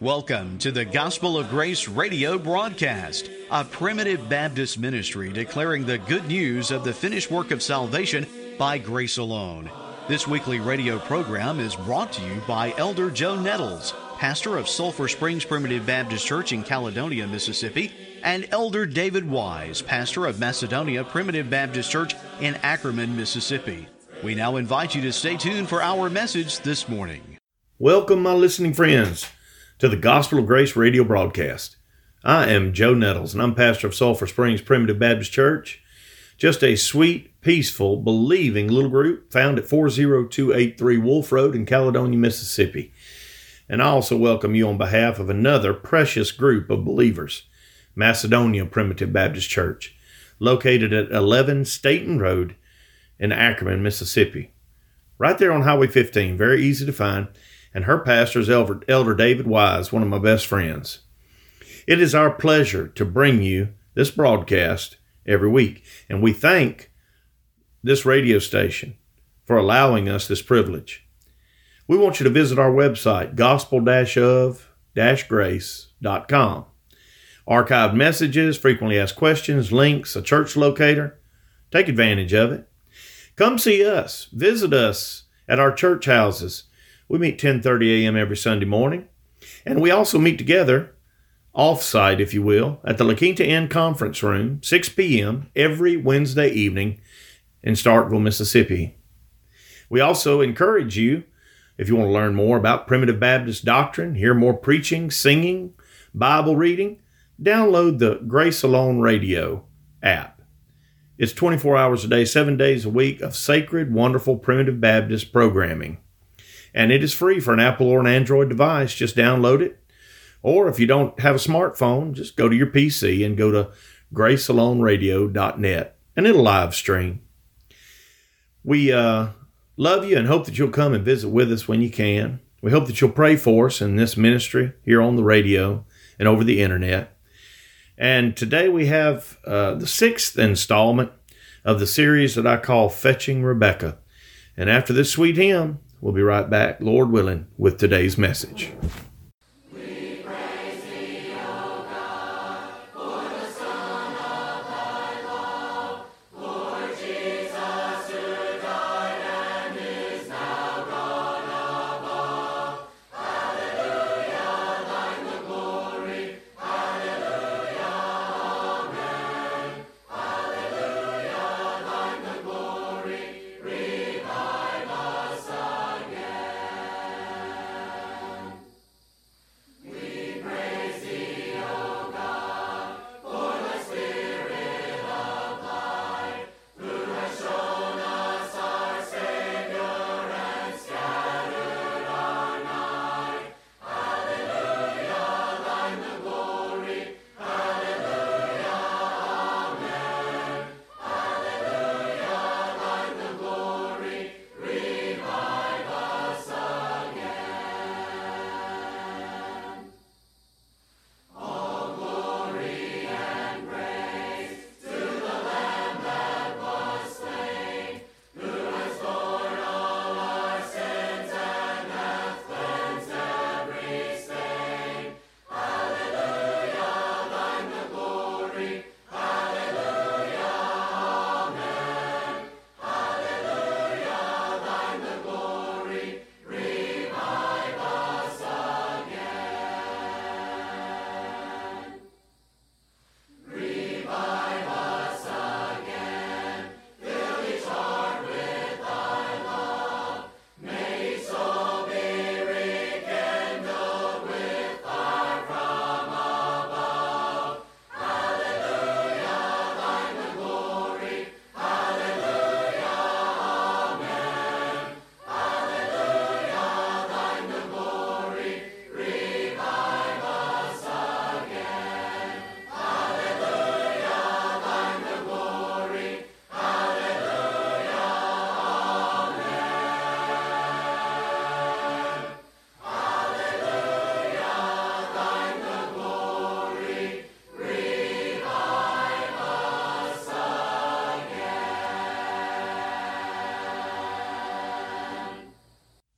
Welcome to the Gospel of Grace radio broadcast, a primitive Baptist ministry declaring the good news of the finished work of salvation by grace alone. This weekly radio program is brought to you by Elder Joe Nettles, pastor of Sulphur Springs Primitive Baptist Church in Caledonia, Mississippi, and Elder David Wise, pastor of Macedonia Primitive Baptist Church in Ackerman, Mississippi. We now invite you to stay tuned for our message this morning. Welcome, my listening friends, to the Gospel of Grace radio broadcast. I am Joe Nettles, and I'm pastor of Sulphur Springs Primitive Baptist Church. Just a sweet, peaceful, believing little group found at 40283 Wolf Road in Caledonia, Mississippi. And I also welcome you on behalf of another precious group of believers, Macedonia Primitive Baptist Church, located at 11 Staten Road in Ackerman, Mississippi. Right there on Highway 15, very easy to find, and her pastor is Elder, Elder David Wise, one of my best friends. It is our pleasure to bring you this broadcast every week, and we thank this radio station for allowing us this privilege. We want you to visit our website, gospel of grace.com. Archived messages, frequently asked questions, links, a church locator. Take advantage of it. Come see us. Visit us at our church houses. We meet 10:30 a.m. every Sunday morning, and we also meet together off-site, if you will, at the La Quinta Inn Conference Room, 6 p.m. every Wednesday evening in Starkville, Mississippi. We also encourage you, if you want to learn more about Primitive Baptist doctrine, hear more preaching, singing, Bible reading, download the Grace Alone Radio app. It's 24 hours a day, seven days a week of sacred, wonderful Primitive Baptist programming. And it is free for an Apple or an Android device. Just download it. Or if you don't have a smartphone, just go to your PC and go to gracealoneradio.net and it'll live stream. We uh, love you and hope that you'll come and visit with us when you can. We hope that you'll pray for us in this ministry here on the radio and over the internet. And today we have uh, the sixth installment of the series that I call Fetching Rebecca. And after this sweet hymn, we'll be right back, Lord willing, with today's message.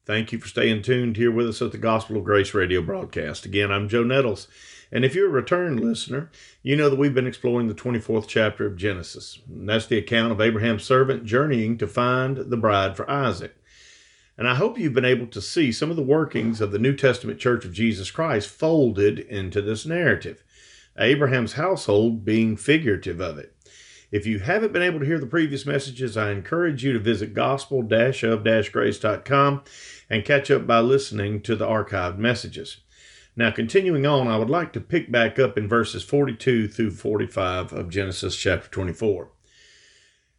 Thank you for staying tuned here with us at the Gospel of Grace radio broadcast. Again, I'm Joe Nettles. And if you're a return listener, you know that we've been exploring the 24th chapter of Genesis. And that's the account of Abraham's servant journeying to find the bride for Isaac. And I hope you've been able to see some of the workings of the New Testament Church of Jesus Christ folded into this narrative, Abraham's household being figurative of it. If you haven't been able to hear the previous messages, I encourage you to visit gospel-of-grace.com and catch up by listening to the archived messages. Now, continuing on, I would like to pick back up in verses 42 through 45 of Genesis chapter 24.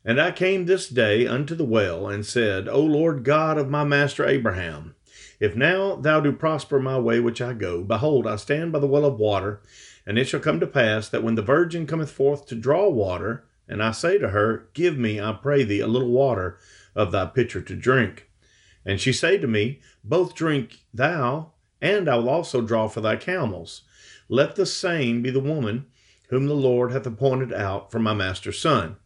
And I came this day unto the well, and said, O Lord God of my master Abraham, if now thou do prosper my way which I go, behold, I stand by the well of water, and it shall come to pass that when the virgin cometh forth to draw water, and I say to her, Give me, I pray thee, a little water of thy pitcher to drink. And she say to me, Both drink thou, and I will also draw for thy camels. Let the same be the woman whom the Lord hath appointed out for my master's son.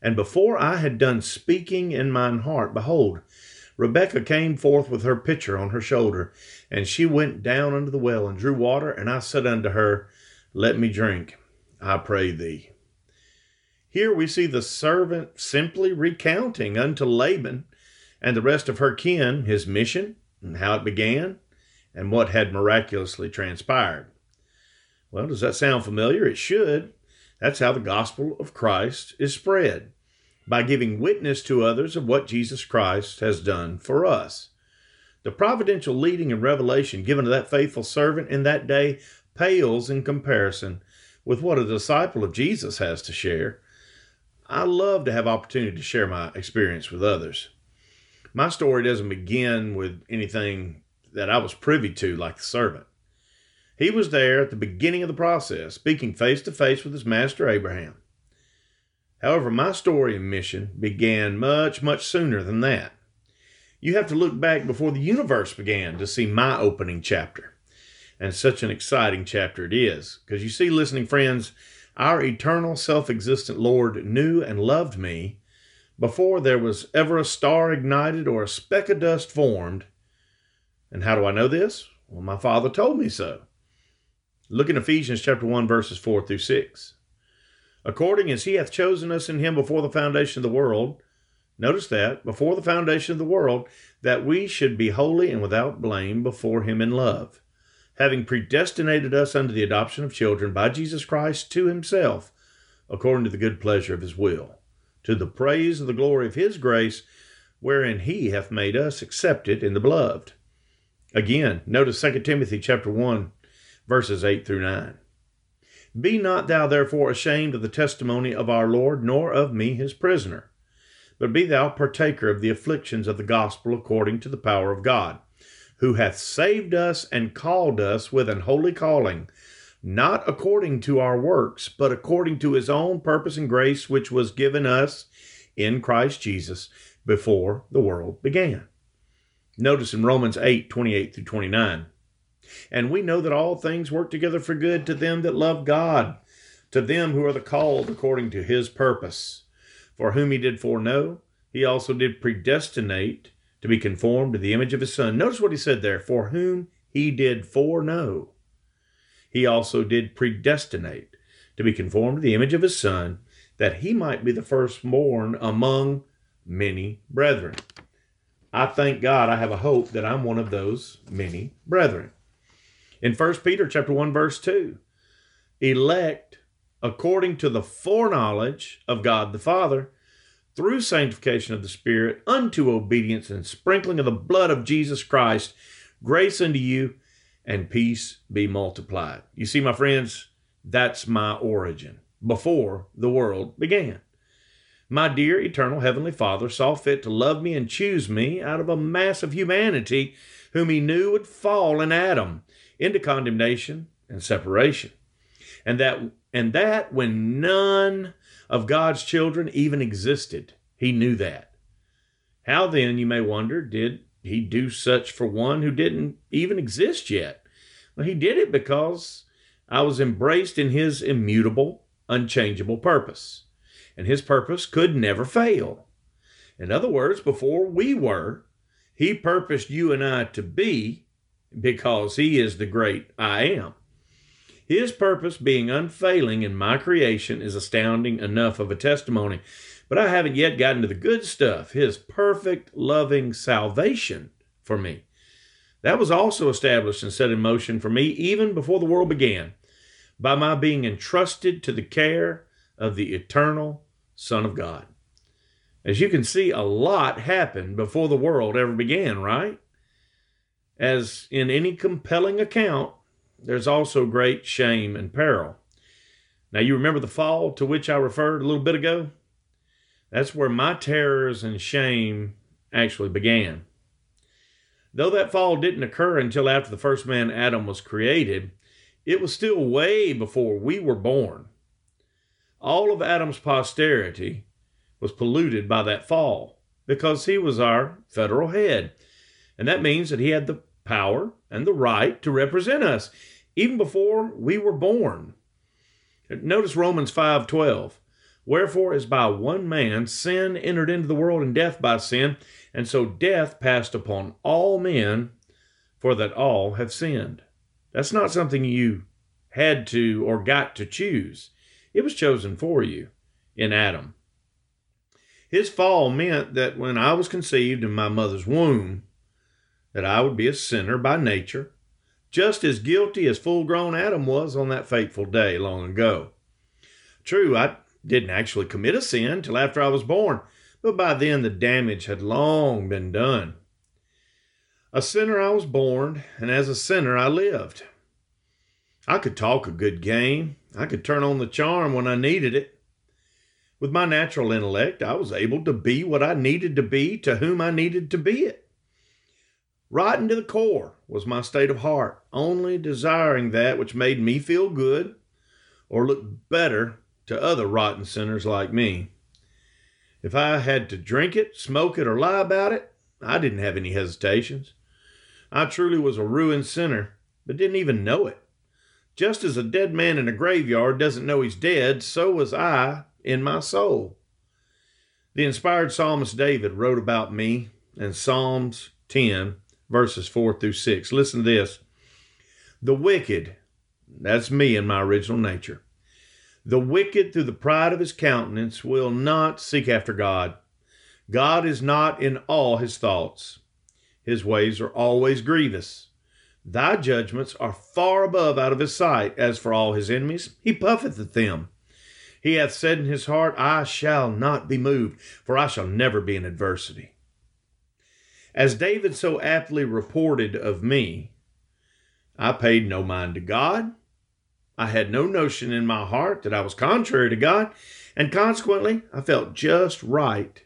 And before I had done speaking in mine heart, behold, Rebekah came forth with her pitcher on her shoulder, and she went down unto the well and drew water, and I said unto her, Let me drink, I pray thee. Here we see the servant simply recounting unto Laban and the rest of her kin his mission and how it began and what had miraculously transpired. Well, does that sound familiar? It should. That's how the gospel of Christ is spread by giving witness to others of what Jesus Christ has done for us. The providential leading and revelation given to that faithful servant in that day pales in comparison with what a disciple of Jesus has to share I love to have opportunity to share my experience with others. My story doesn't begin with anything that I was privy to like the servant. He was there at the beginning of the process, speaking face to face with his master Abraham. However, my story and mission began much, much sooner than that. You have to look back before the universe began to see my opening chapter. And such an exciting chapter it is. Because you see, listening friends, our eternal, self existent Lord knew and loved me before there was ever a star ignited or a speck of dust formed. And how do I know this? Well, my Father told me so. Look in Ephesians chapter 1, verses 4 through 6. According as he hath chosen us in him before the foundation of the world, notice that, before the foundation of the world, that we should be holy and without blame before him in love having predestinated us unto the adoption of children by Jesus Christ to himself, according to the good pleasure of his will, to the praise of the glory of his grace, wherein he hath made us accepted in the beloved. Again, notice 2 Timothy chapter 1, verses 8 through 9. Be not thou therefore ashamed of the testimony of our Lord, nor of me his prisoner, but be thou partaker of the afflictions of the gospel according to the power of God who hath saved us and called us with an holy calling, not according to our works, but according to his own purpose and grace, which was given us in Christ Jesus before the world began. Notice in Romans 8 28 through 29. And we know that all things work together for good to them that love God, to them who are the called according to his purpose. For whom he did foreknow, he also did predestinate to be conformed to the image of his Son. Notice what he said there for whom he did foreknow. He also did predestinate to be conformed to the image of his Son, that he might be the firstborn among many brethren. I thank God I have a hope that I'm one of those many brethren. In 1 Peter chapter 1 verse 2, elect according to the foreknowledge of God the Father through sanctification of the Spirit unto obedience and sprinkling of the blood of Jesus Christ, grace unto you and peace be multiplied. You see, my friends, that's my origin before the world began. My dear eternal Heavenly Father saw fit to love me and choose me out of a mass of humanity whom He knew would fall in Adam into condemnation and separation. And that, and that when none of God's children even existed. He knew that. How then, you may wonder, did he do such for one who didn't even exist yet? Well, he did it because I was embraced in his immutable, unchangeable purpose. And his purpose could never fail. In other words, before we were, He purposed you and I to be because He is the great I am. His purpose being unfailing in my creation is astounding enough of a testimony. But I haven't yet gotten to the good stuff His perfect, loving salvation for me. That was also established and set in motion for me even before the world began by my being entrusted to the care of the eternal Son of God. As you can see, a lot happened before the world ever began, right? As in any compelling account, there's also great shame and peril. Now, you remember the fall to which I referred a little bit ago? That's where my terrors and shame actually began. Though that fall didn't occur until after the first man, Adam, was created, it was still way before we were born. All of Adam's posterity was polluted by that fall because he was our federal head. And that means that he had the power and the right to represent us even before we were born. Notice Romans 5:12. Wherefore as by one man sin entered into the world and death by sin, and so death passed upon all men, for that all have sinned. That's not something you had to or got to choose. It was chosen for you in Adam. His fall meant that when I was conceived in my mother's womb, that I would be a sinner by nature, just as guilty as full grown Adam was on that fateful day long ago. True, I didn't actually commit a sin till after I was born, but by then the damage had long been done. A sinner I was born, and as a sinner I lived. I could talk a good game. I could turn on the charm when I needed it. With my natural intellect, I was able to be what I needed to be to whom I needed to be it. Rotten to the core was my state of heart, only desiring that which made me feel good or look better to other rotten sinners like me. If I had to drink it, smoke it, or lie about it, I didn't have any hesitations. I truly was a ruined sinner, but didn't even know it. Just as a dead man in a graveyard doesn't know he's dead, so was I in my soul. The inspired psalmist David wrote about me in Psalms 10 verses 4 through 6. Listen to this. The wicked, that's me in my original nature, the wicked through the pride of his countenance will not seek after God. God is not in all his thoughts. His ways are always grievous. Thy judgments are far above out of his sight. As for all his enemies, he puffeth at them. He hath said in his heart, I shall not be moved, for I shall never be in adversity. As David so aptly reported of me, I paid no mind to God. I had no notion in my heart that I was contrary to God, and consequently, I felt just right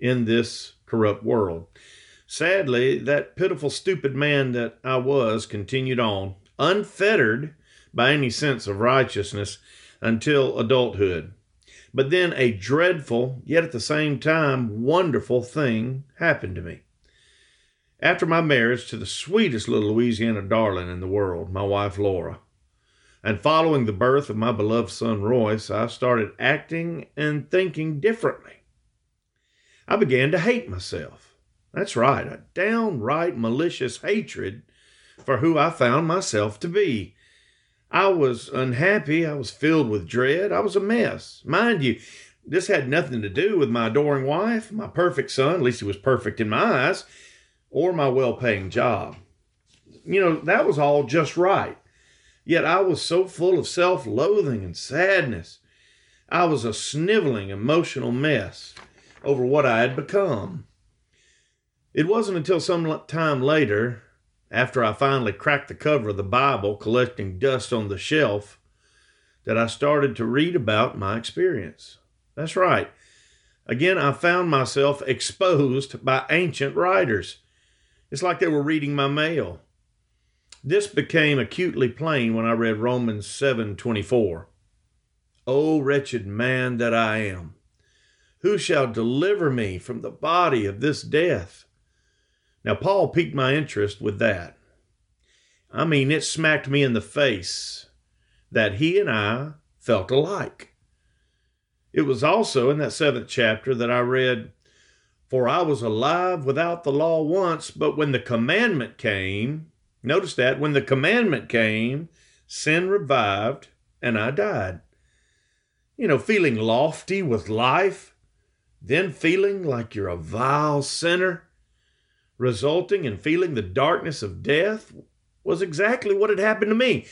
in this corrupt world. Sadly, that pitiful, stupid man that I was continued on, unfettered by any sense of righteousness until adulthood. But then a dreadful, yet at the same time wonderful thing happened to me. After my marriage to the sweetest little Louisiana darling in the world, my wife Laura, and following the birth of my beloved son Royce, I started acting and thinking differently. I began to hate myself. That's right, a downright malicious hatred for who I found myself to be. I was unhappy. I was filled with dread. I was a mess. Mind you, this had nothing to do with my adoring wife, my perfect son, at least he was perfect in my eyes or my well paying job. You know, that was all just right. Yet I was so full of self loathing and sadness. I was a sniveling, emotional mess over what I had become. It wasn't until some time later, after I finally cracked the cover of the Bible collecting dust on the shelf, that I started to read about my experience. That's right. Again, I found myself exposed by ancient writers it's like they were reading my mail. This became acutely plain when I read Romans 7:24. O wretched man that I am, who shall deliver me from the body of this death? Now Paul piqued my interest with that. I mean, it smacked me in the face that he and I felt alike. It was also in that seventh chapter that I read, For I was alive without the law once, but when the commandment came, notice that, when the commandment came, sin revived and I died. You know, feeling lofty with life, then feeling like you're a vile sinner, resulting in feeling the darkness of death, was exactly what had happened to me.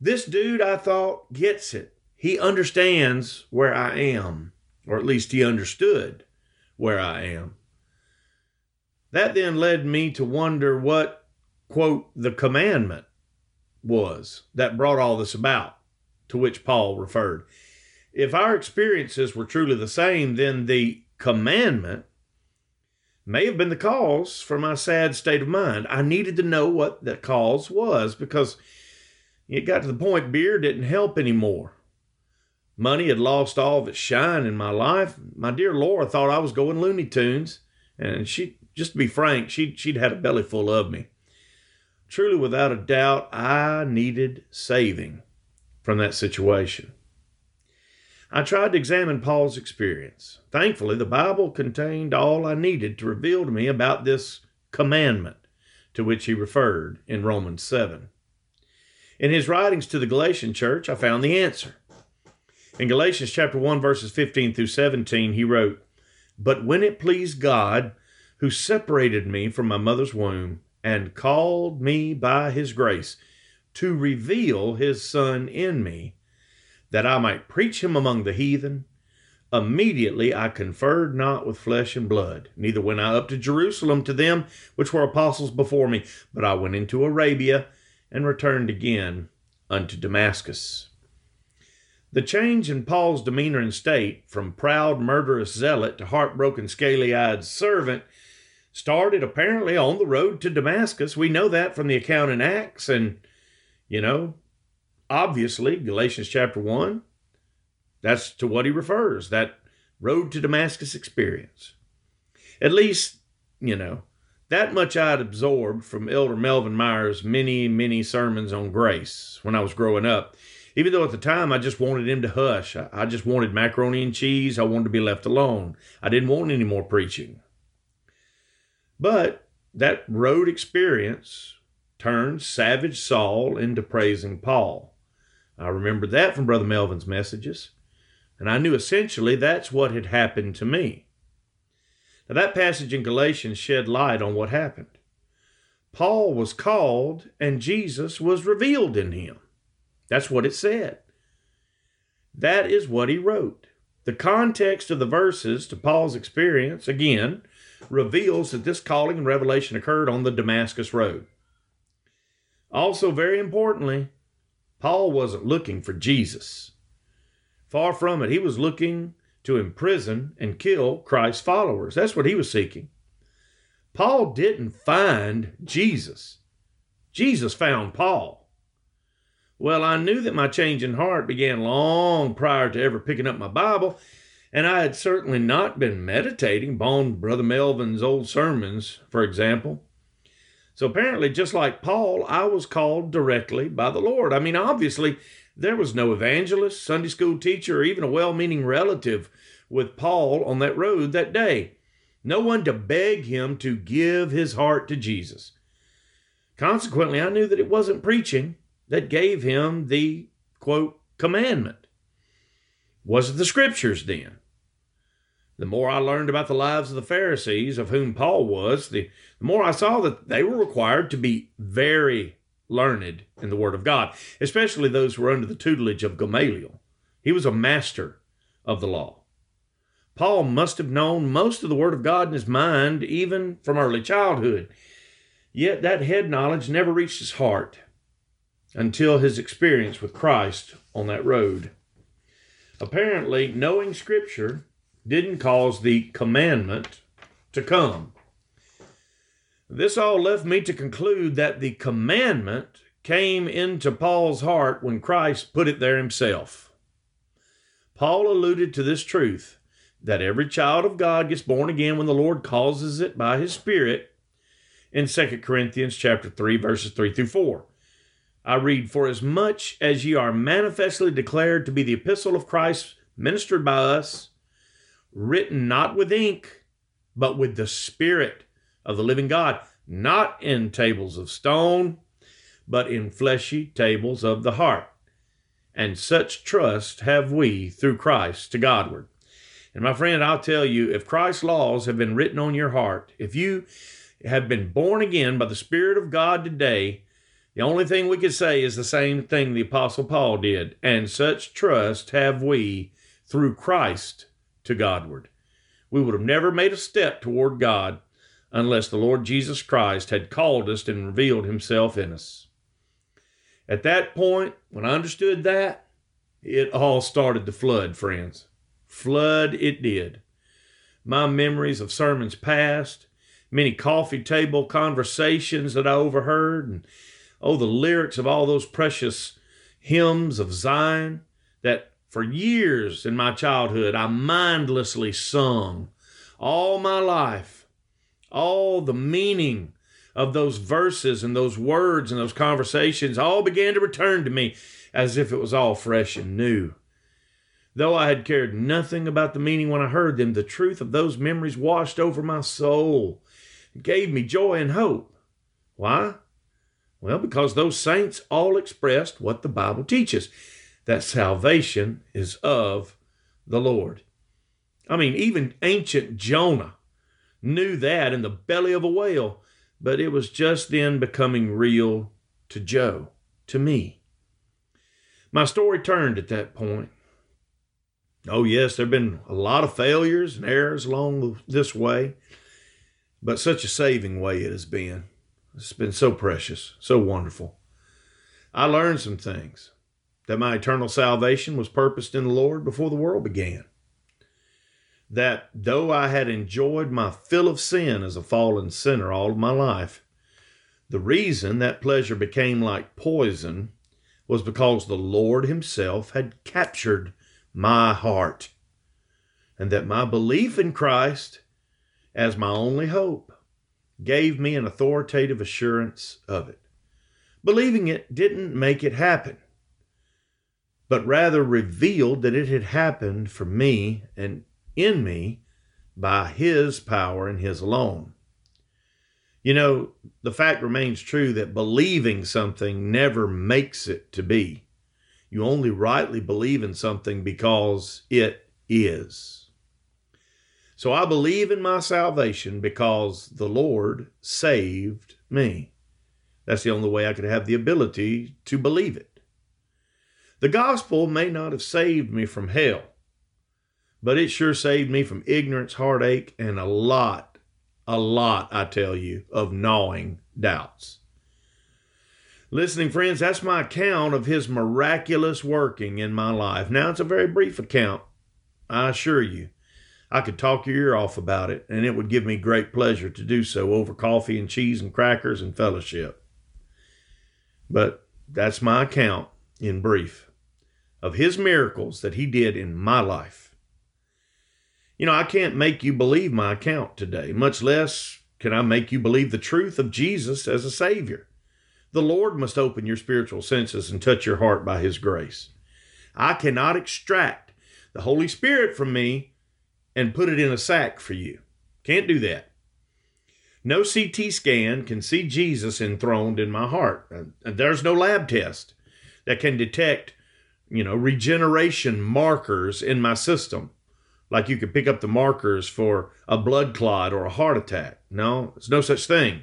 This dude, I thought, gets it. He understands where I am, or at least he understood where I am. That then led me to wonder what, quote, the commandment was that brought all this about, to which Paul referred. If our experiences were truly the same, then the commandment may have been the cause for my sad state of mind. I needed to know what the cause was because it got to the point beer didn't help anymore. Money had lost all of its shine in my life. My dear Laura thought I was going Looney Tunes, and she, just to be frank, she she'd had a belly full of me. Truly, without a doubt, I needed saving from that situation. I tried to examine Paul's experience. Thankfully, the Bible contained all I needed to reveal to me about this commandment to which he referred in Romans 7. In his writings to the Galatian church, I found the answer. In Galatians chapter 1 verses 15 through 17, he wrote, "But when it pleased God, who separated me from my mother's womb and called me by his grace to reveal his son in me, that I might preach him among the heathen. Immediately I conferred not with flesh and blood, neither went I up to Jerusalem to them which were apostles before me, but I went into Arabia and returned again unto Damascus. The change in Paul's demeanor and state, from proud, murderous zealot to heartbroken, scaly eyed servant, started apparently on the road to Damascus. We know that from the account in Acts, and, you know, obviously, Galatians chapter 1, that's to what he refers, that road to Damascus experience. At least, you know, that much I'd absorbed from Elder Melvin Myers' many, many sermons on grace when I was growing up. Even though at the time I just wanted him to hush. I just wanted macaroni and cheese. I wanted to be left alone. I didn't want any more preaching. But that road experience turned savage Saul into praising Paul. I remember that from Brother Melvin's messages, and I knew essentially that's what had happened to me. Now, that passage in Galatians shed light on what happened. Paul was called, and Jesus was revealed in him. That's what it said. That is what he wrote. The context of the verses to Paul's experience, again, reveals that this calling and revelation occurred on the Damascus Road. Also, very importantly, Paul wasn't looking for Jesus. Far from it, he was looking to imprison and kill Christ's followers. That's what he was seeking. Paul didn't find Jesus, Jesus found Paul. Well, I knew that my change in heart began long prior to ever picking up my Bible, and I had certainly not been meditating upon Brother Melvin's old sermons, for example. So apparently, just like Paul, I was called directly by the Lord. I mean, obviously, there was no evangelist, Sunday school teacher, or even a well meaning relative with Paul on that road that day. No one to beg him to give his heart to Jesus. Consequently, I knew that it wasn't preaching that gave him the quote commandment. Was it the scriptures then? The more I learned about the lives of the Pharisees, of whom Paul was, the, the more I saw that they were required to be very learned in the Word of God, especially those who were under the tutelage of Gamaliel. He was a master of the law. Paul must have known most of the Word of God in his mind, even from early childhood. Yet that head knowledge never reached his heart until his experience with Christ on that road. Apparently, knowing Scripture didn't cause the commandment to come. This all left me to conclude that the commandment came into Paul's heart when Christ put it there himself. Paul alluded to this truth that every child of God gets born again when the Lord causes it by his Spirit in 2 Corinthians chapter 3 verses 3 through 4. I read, For as much as ye are manifestly declared to be the epistle of Christ ministered by us, written not with ink, but with the Spirit of the living God, not in tables of stone, but in fleshy tables of the heart. And such trust have we through Christ to Godward. And my friend, I'll tell you, if Christ's laws have been written on your heart, if you have been born again by the Spirit of God today, the only thing we could say is the same thing the Apostle Paul did. And such trust have we through Christ to Godward. We would have never made a step toward God unless the Lord Jesus Christ had called us and revealed himself in us. At that point, when I understood that, it all started to flood, friends. Flood it did. My memories of sermons past, many coffee table conversations that I overheard, and oh, the lyrics of all those precious hymns of Zion that for years in my childhood I mindlessly sung all my life. All the meaning of those verses and those words and those conversations all began to return to me as if it was all fresh and new. Though I had cared nothing about the meaning when I heard them, the truth of those memories washed over my soul and gave me joy and hope. Why? Well, because those saints all expressed what the Bible teaches that salvation is of the Lord. I mean, even ancient Jonah knew that in the belly of a whale, but it was just then becoming real to Joe, to me. My story turned at that point. Oh, yes, there have been a lot of failures and errors along this way, but such a saving way it has been. It's been so precious, so wonderful. I learned some things that my eternal salvation was purposed in the Lord before the world began. That though I had enjoyed my fill of sin as a fallen sinner all of my life, the reason that pleasure became like poison was because the Lord Himself had captured my heart, and that my belief in Christ as my only hope gave me an authoritative assurance of it. Believing it didn't make it happen, but rather revealed that it had happened for me and in me by His power and His alone. You know, the fact remains true that believing something never makes it to be. You only rightly believe in something because it is. So I believe in my salvation because the Lord saved me. That's the only way I could have the ability to believe it. The gospel may not have saved me from hell, but it sure saved me from ignorance, heartache, and a lot, a lot, I tell you, of gnawing doubts. Listening friends, that's my account of his miraculous working in my life. Now, it's a very brief account, I assure you. I could talk your ear off about it, and it would give me great pleasure to do so over coffee and cheese and crackers and fellowship. But that's my account in brief of his miracles that he did in my life. You know, I can't make you believe my account today, much less can I make you believe the truth of Jesus as a Savior. The Lord must open your spiritual senses and touch your heart by His grace. I cannot extract the Holy Spirit from me and put it in a sack for you. Can't do that. No CT scan can see Jesus enthroned in my heart. Uh, uh, there's no lab test that can detect, you know, regeneration markers in my system. Like you could pick up the markers for a blood clot or a heart attack. No, there's no such thing.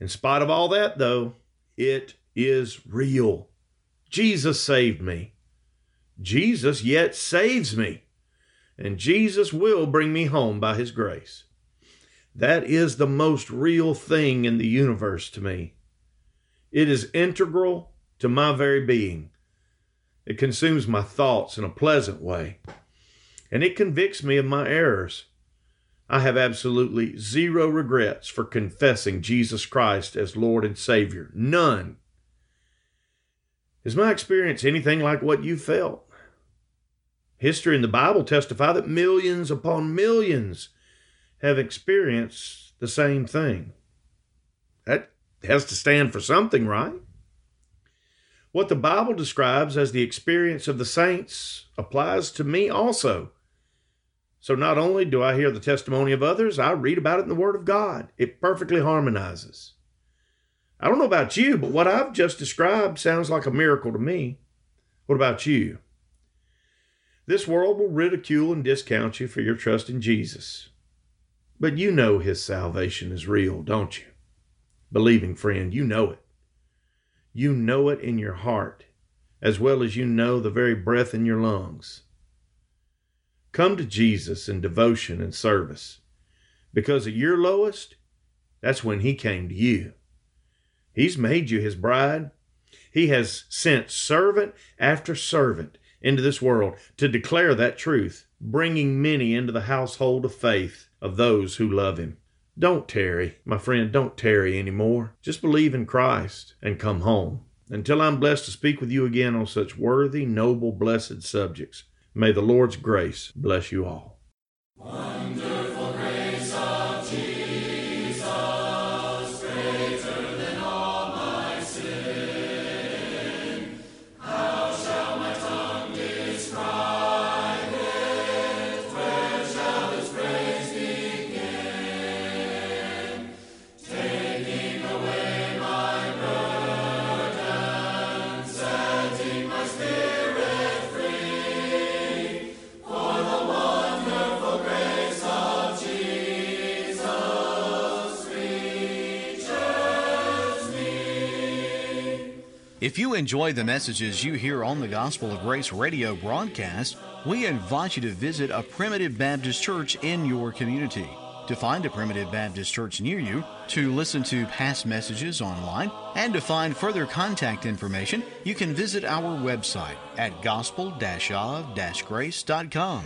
In spite of all that, though, it is real. Jesus saved me. Jesus yet saves me. And Jesus will bring me home by his grace. That is the most real thing in the universe to me. It is integral to my very being. It consumes my thoughts in a pleasant way, and it convicts me of my errors. I have absolutely zero regrets for confessing Jesus Christ as Lord and Savior. None. Is my experience anything like what you felt? History and the Bible testify that millions upon millions have experienced the same thing. That has to stand for something, right? What the Bible describes as the experience of the saints applies to me also. So not only do I hear the testimony of others, I read about it in the Word of God. It perfectly harmonizes. I don't know about you, but what I've just described sounds like a miracle to me. What about you? This world will ridicule and discount you for your trust in Jesus. But you know his salvation is real, don't you? Believing friend, you know it. You know it in your heart, as well as you know the very breath in your lungs. Come to Jesus in devotion and service, because at your lowest, that's when he came to you. He's made you his bride. He has sent servant after servant into this world to declare that truth, bringing many into the household of faith of those who love him. Don't tarry, my friend, don't tarry anymore. Just believe in Christ and come home. Until I'm blessed to speak with you again on such worthy, noble, blessed subjects, may the Lord's grace bless you all. If you enjoy the messages you hear on the Gospel of Grace radio broadcast, we invite you to visit a Primitive Baptist church in your community. To find a Primitive Baptist church near you, to listen to past messages online, and to find further contact information, you can visit our website at gospel-of-grace.com.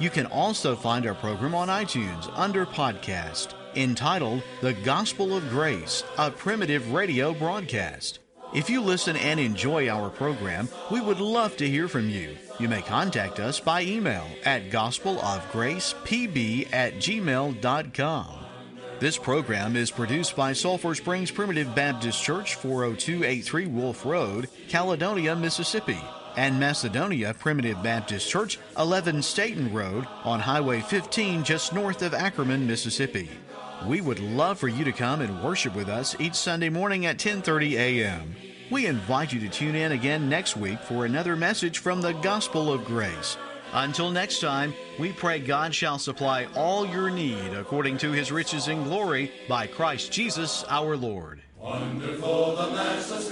You can also find our program on iTunes under podcast entitled The Gospel of Grace, a primitive radio broadcast. If you listen and enjoy our program, we would love to hear from you. You may contact us by email at gospelofgracepb at gmail.com. This program is produced by Sulphur Springs Primitive Baptist Church, 40283 Wolf Road, Caledonia, Mississippi, and Macedonia Primitive Baptist Church, 11 Staten Road, on Highway 15 just north of Ackerman, Mississippi. We would love for you to come and worship with us each Sunday morning at 10:30 a.m. We invite you to tune in again next week for another message from the Gospel of Grace. Until next time, we pray God shall supply all your need according to his riches in glory by Christ Jesus our Lord. Wonderful the matchless